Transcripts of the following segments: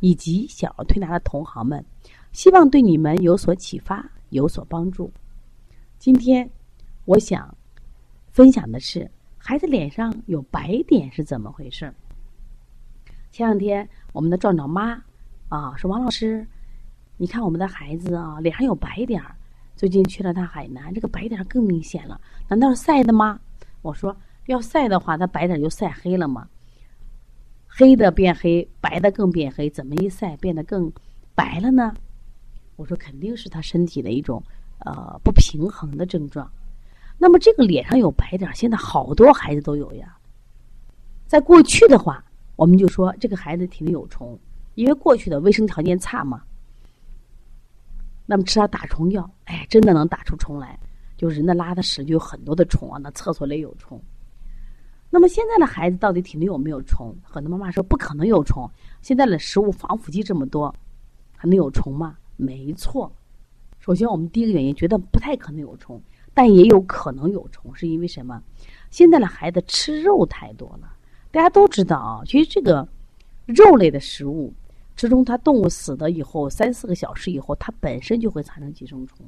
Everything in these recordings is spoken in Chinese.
以及小儿推拿的同行们，希望对你们有所启发、有所帮助。今天我想分享的是孩子脸上有白点是怎么回事。前两天我们的壮壮妈啊说：“王老师，你看我们的孩子啊脸上有白点儿。”最近去了趟海南，这个白点更明显了。难道是晒的吗？我说要晒的话，他白点就晒黑了吗？黑的变黑，白的更变黑，怎么一晒变得更白了呢？我说肯定是他身体的一种呃不平衡的症状。那么这个脸上有白点，现在好多孩子都有呀。在过去的话，我们就说这个孩子体内有虫，因为过去的卫生条件差嘛。那么吃点打虫药，哎，真的能打出虫来。就人的拉的屎就有很多的虫啊，那厕所里有虫。那么现在的孩子到底体内有没有虫？很多妈妈说不可能有虫。现在的食物防腐剂这么多，还能有虫吗？没错。首先我们第一个原因觉得不太可能有虫，但也有可能有虫，是因为什么？现在的孩子吃肉太多了。大家都知道啊，其实这个肉类的食物。之中，它动物死了以后，三四个小时以后，它本身就会产生寄生虫。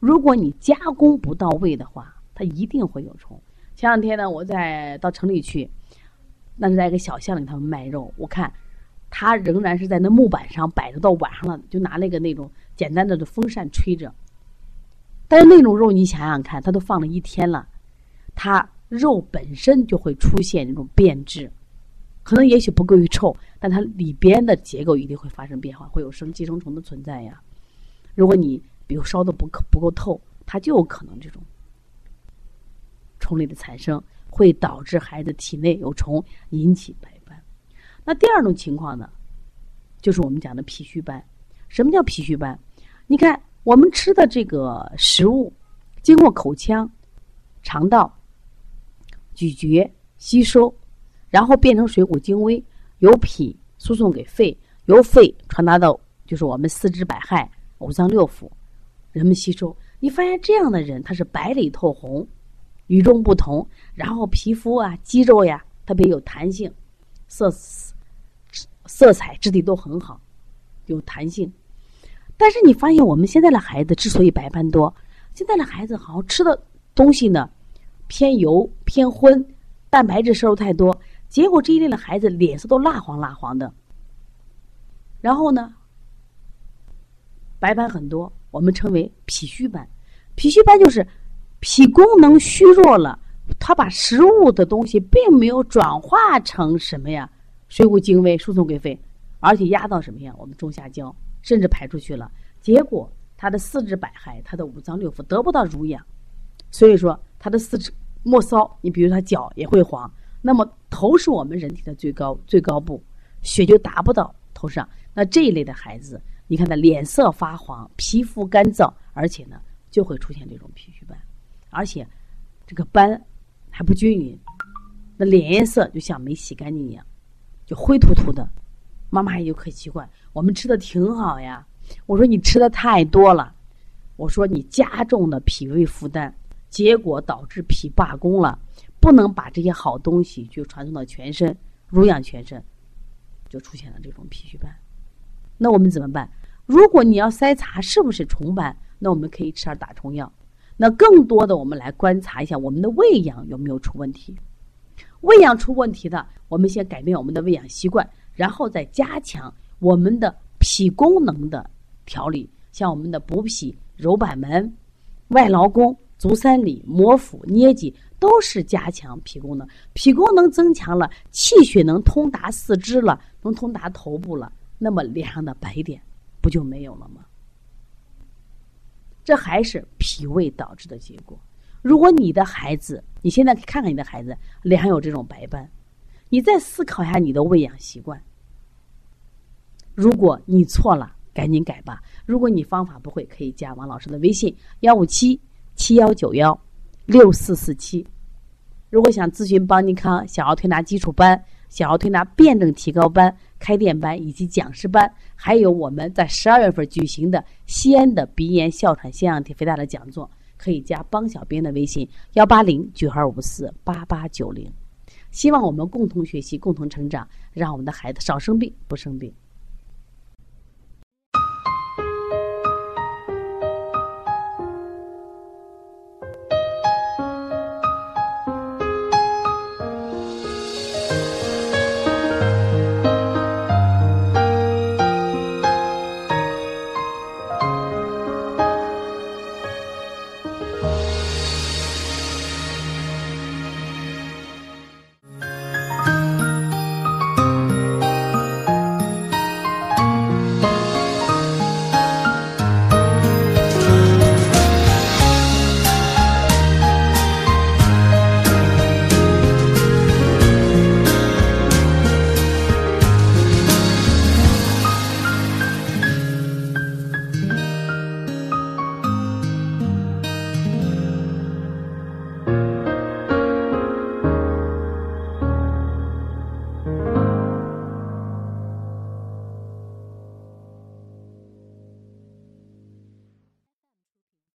如果你加工不到位的话，它一定会有虫。前两天呢，我在到城里去，那是在一个小巷里，他们卖肉。我看他仍然是在那木板上摆着，到晚上了，就拿那个那种简单的风扇吹着。但是那种肉，你想想看，它都放了一天了，它肉本身就会出现那种变质。可能也许不够于臭，但它里边的结构一定会发生变化，会有生寄生虫的存在呀。如果你比如烧的不不够透，它就有可能这种虫类的产生，会导致孩子体内有虫，引起白斑。那第二种情况呢，就是我们讲的脾虚斑。什么叫脾虚斑？你看我们吃的这个食物，经过口腔、肠道咀嚼吸收。然后变成水谷精微，由脾输送给肺，由肺传达到就是我们四肢百骸、五脏六腑，人们吸收。你发现这样的人，他是白里透红，与众不同。然后皮肤啊、肌肉呀特别有弹性，色色彩质地都很好，有弹性。但是你发现我们现在的孩子之所以白斑多，现在的孩子好像吃的东西呢偏油偏荤，蛋白质摄入太多。结果这一类的孩子脸色都蜡黄蜡黄的，然后呢，白斑很多，我们称为脾虚斑。脾虚斑就是脾功能虚弱了，他把食物的东西并没有转化成什么呀，水谷精微输送给肺，而且压到什么呀，我们中下焦，甚至排出去了。结果他的四肢百骸，他的五脏六腑得不到濡养，所以说他的四肢末梢，你比如他脚也会黄。那么头是我们人体的最高最高部，血就达不到头上。那这一类的孩子，你看他脸色发黄，皮肤干燥，而且呢就会出现这种脾虚斑，而且这个斑还不均匀，那脸颜色就像没洗干净一样，就灰秃秃的。妈妈也就可奇怪，我们吃的挺好呀。我说你吃的太多了，我说你加重了脾胃负担，结果导致脾罢工了。不能把这些好东西就传送到全身，濡养全身，就出现了这种脾虚斑。那我们怎么办？如果你要筛查是不是虫斑，那我们可以吃点打虫药。那更多的，我们来观察一下我们的喂养有没有出问题。喂养出问题的，我们先改变我们的喂养习惯，然后再加强我们的脾功能的调理，像我们的补脾、揉板门、外劳宫、足三里、摩腹、捏脊。都是加强脾功能，脾功能增强了，气血能通达四肢了，能通达头部了，那么脸上的白点不就没有了吗？这还是脾胃导致的结果。如果你的孩子，你现在看看你的孩子脸上有这种白斑，你再思考一下你的喂养习惯。如果你错了，赶紧改吧。如果你方法不会，可以加王老师的微信：幺五七七幺九幺六四四七。如果想咨询邦尼康小儿推拿基础班、小儿推拿辩证提高班、开店班以及讲师班，还有我们在十二月份举行的西安的鼻炎、哮喘、腺样体肥大的讲座，可以加邦小编的微信：幺八零九二五四八八九零。希望我们共同学习，共同成长，让我们的孩子少生病，不生病。